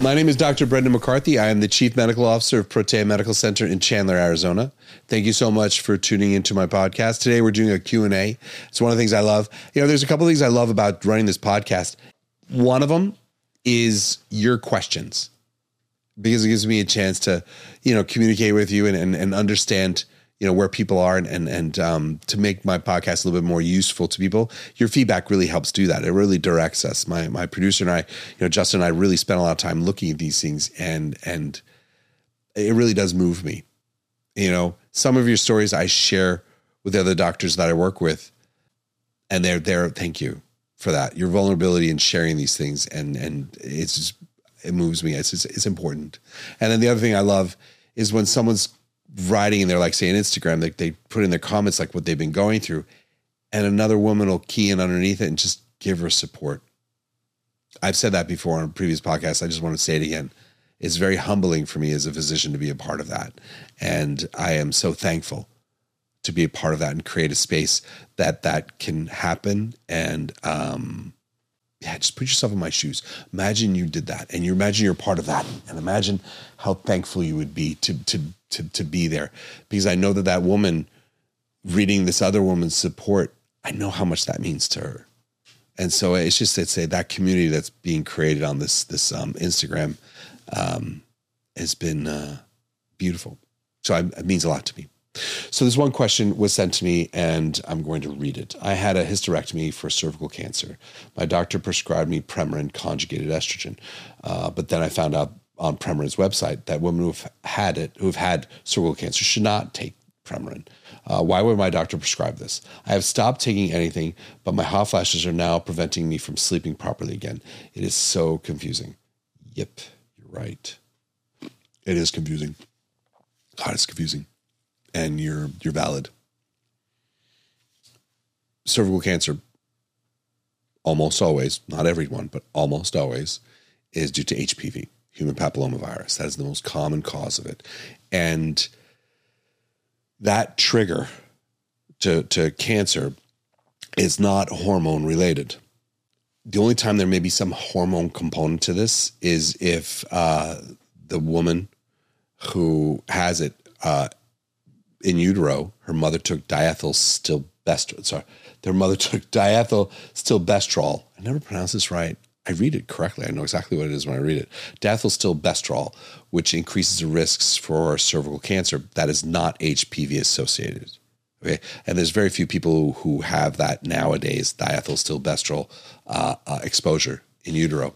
My name is Dr. Brendan McCarthy. I am the Chief Medical Officer of Protea Medical Center in Chandler, Arizona. Thank you so much for tuning into my podcast. Today we're doing a Q&A. It's one of the things I love. You know, there's a couple of things I love about running this podcast. One of them is your questions because it gives me a chance to, you know, communicate with you and, and, and understand – you know where people are and and, and um, to make my podcast a little bit more useful to people your feedback really helps do that. It really directs us. My my producer and i you know justin and i really spent a lot of time looking at these things and and it really does move me. You know some of your stories i share with the other doctors that i work with and they're there thank you for that. Your vulnerability in sharing these things and and it's just it moves me. It's, it's it's important. And then the other thing i love is when someone's writing in there, like say on Instagram, they, they put in their comments like what they've been going through, and another woman will key in underneath it and just give her support. I've said that before on previous podcasts. I just want to say it again. It's very humbling for me as a physician to be a part of that. And I am so thankful to be a part of that and create a space that that can happen. And um, yeah, just put yourself in my shoes. Imagine you did that, and you imagine you're part of that, and imagine how thankful you would be to to to to be there, because I know that that woman reading this other woman's support, I know how much that means to her, and so it's just it's a, that community that's being created on this this um, Instagram um, has been uh, beautiful. So I, it means a lot to me. So this one question was sent to me, and I'm going to read it. I had a hysterectomy for cervical cancer. My doctor prescribed me Premarin conjugated estrogen, uh, but then I found out on Premarin's website that women who've had it, who've had cervical cancer, should not take Premarin. Uh, why would my doctor prescribe this? I have stopped taking anything, but my hot flashes are now preventing me from sleeping properly again. It is so confusing. Yep, you're right. It is confusing. God, it's confusing and you're you're valid. Cervical cancer almost always, not everyone, but almost always is due to HPV, human papillomavirus. That is the most common cause of it. And that trigger to, to cancer is not hormone related. The only time there may be some hormone component to this is if uh, the woman who has it uh, in utero, her mother took diethyl stilbestrol. Sorry, their mother took diethyl stilbestrol. I never pronounce this right. I read it correctly. I know exactly what it is when I read it. Diethyl stilbestrol, which increases the risks for cervical cancer, that is not HPV associated. Okay, and there's very few people who have that nowadays. Diethyl stilbestrol uh, uh, exposure in utero.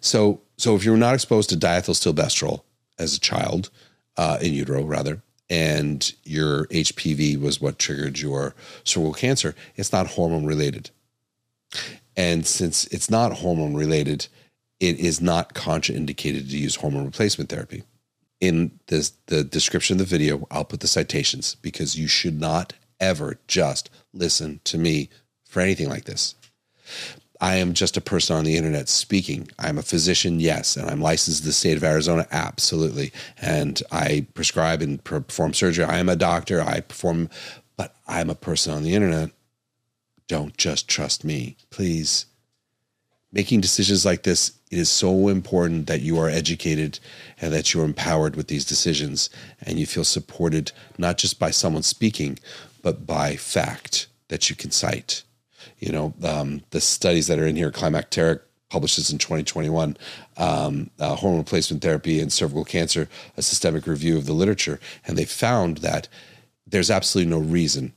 So, so if you're not exposed to diethyl stilbestrol as a child uh, in utero, rather, and your HPV was what triggered your cervical cancer, it's not hormone related. And since it's not hormone related, it is not contraindicated to use hormone replacement therapy. In this, the description of the video, I'll put the citations because you should not ever just listen to me for anything like this. I am just a person on the internet speaking. I'm a physician, yes, and I'm licensed in the state of Arizona, absolutely. And I prescribe and perform surgery. I am a doctor. I perform, but I'm a person on the internet. Don't just trust me, please. Making decisions like this, it is so important that you are educated and that you're empowered with these decisions and you feel supported not just by someone speaking, but by fact that you can cite you know, um, the studies that are in here, climacteric publishes in 2021, um, uh, hormone replacement therapy and cervical cancer, a systemic review of the literature. And they found that there's absolutely no reason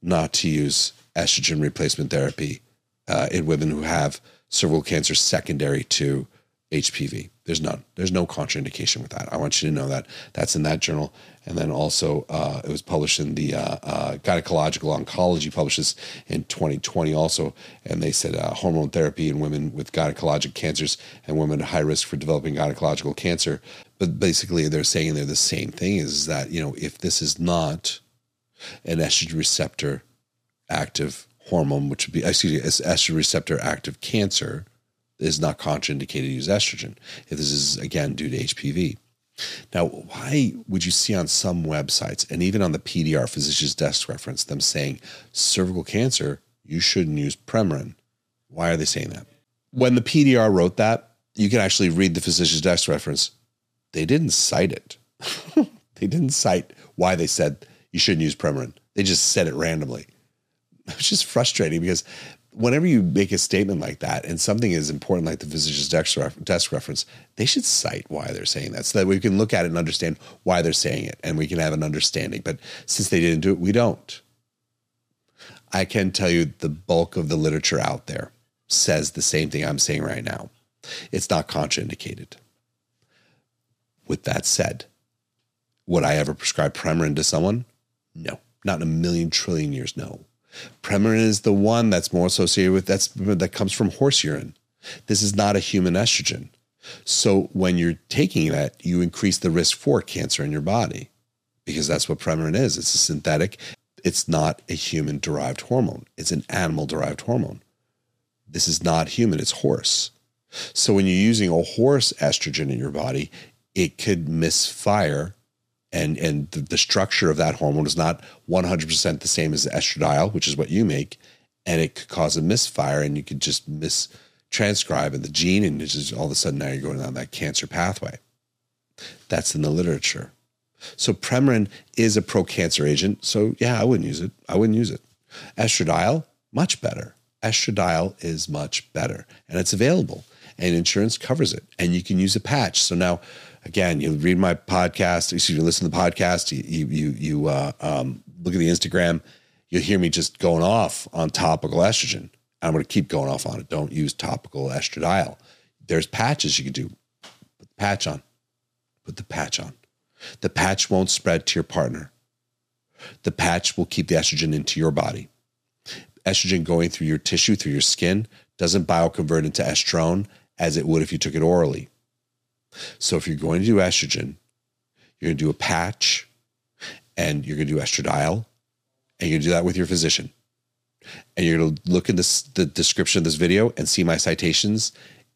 not to use estrogen replacement therapy uh, in women who have cervical cancer secondary to HPV. There's none. There's no contraindication with that. I want you to know that. That's in that journal. And then also, uh, it was published in the uh, uh, Gynecological Oncology, publishes in 2020 also. And they said uh, hormone therapy in women with gynecologic cancers and women at high risk for developing gynecological cancer. But basically, they're saying they're the same thing is that, you know, if this is not an estrogen receptor active hormone, which would be, excuse me, estrogen receptor active cancer, is not contraindicated to use estrogen if this is again due to HPV. Now, why would you see on some websites and even on the PDR physician's desk reference them saying cervical cancer, you shouldn't use Premarin? Why are they saying that? When the PDR wrote that, you can actually read the physician's desk reference. They didn't cite it. they didn't cite why they said you shouldn't use Premarin. They just said it randomly. It's just frustrating because whenever you make a statement like that and something is important like the physician's desk reference, they should cite why they're saying that so that we can look at it and understand why they're saying it and we can have an understanding. But since they didn't do it, we don't. I can tell you the bulk of the literature out there says the same thing I'm saying right now. It's not contraindicated. With that said, would I ever prescribe Premarin to someone? No, not in a million trillion years. No. Premarin is the one that's more associated with that's that comes from horse urine. This is not a human estrogen. So when you're taking that, you increase the risk for cancer in your body because that's what Premarin is. It's a synthetic. It's not a human derived hormone. It's an animal derived hormone. This is not human, it's horse. So when you're using a horse estrogen in your body, it could misfire and and the, the, structure of that hormone is not 100% the same as estradiol, which is what you make, and it could cause a misfire, and you could just mistranscribe in the gene, and just all of a sudden now you're going down that cancer pathway. That's in the literature. So Premarin is a pro-cancer agent. So yeah, I wouldn't use it. I wouldn't use it. Estradiol, much better. Estradiol is much better, and it's available, and insurance covers it, and you can use a patch. So now again, you read my podcast, excuse me, listen to the podcast, you you you uh, um, look at the Instagram, you'll hear me just going off on topical estrogen. I'm going to keep going off on it. Don't use topical estradiol. There's patches you can do. Put the patch on. Put the patch on. The patch won't spread to your partner. The patch will keep the estrogen into your body. Estrogen going through your tissue, through your skin, doesn't bioconvert into estrone as it would if you took it orally. So if you're going to do estrogen, you're going to do a patch and you're going to do estradiol and you're going to do that with your physician. And you're going to look in this, the description of this video and see my citations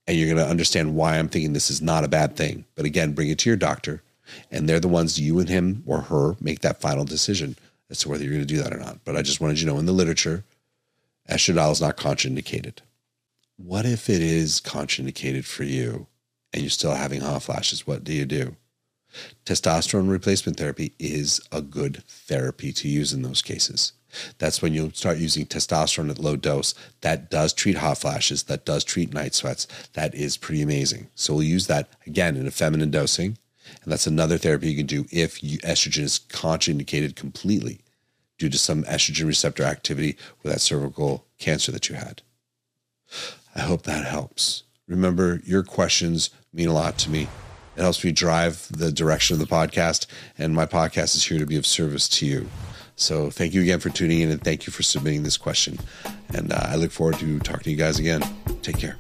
and you're going to understand why I'm thinking this is not a bad thing. But again, bring it to your doctor and they're the ones you and him or her make that final decision as to whether you're going to do that or not. But I just wanted you to know in the literature, estradiol is not contraindicated. What if it is contraindicated for you? And you're still having hot flashes, what do you do? Testosterone replacement therapy is a good therapy to use in those cases. That's when you'll start using testosterone at low dose. That does treat hot flashes, that does treat night sweats. That is pretty amazing. So we'll use that again in a feminine dosing. And that's another therapy you can do if you, estrogen is contraindicated completely due to some estrogen receptor activity with that cervical cancer that you had. I hope that helps. Remember, your questions mean a lot to me. It helps me drive the direction of the podcast, and my podcast is here to be of service to you. So, thank you again for tuning in, and thank you for submitting this question. And uh, I look forward to talking to you guys again. Take care.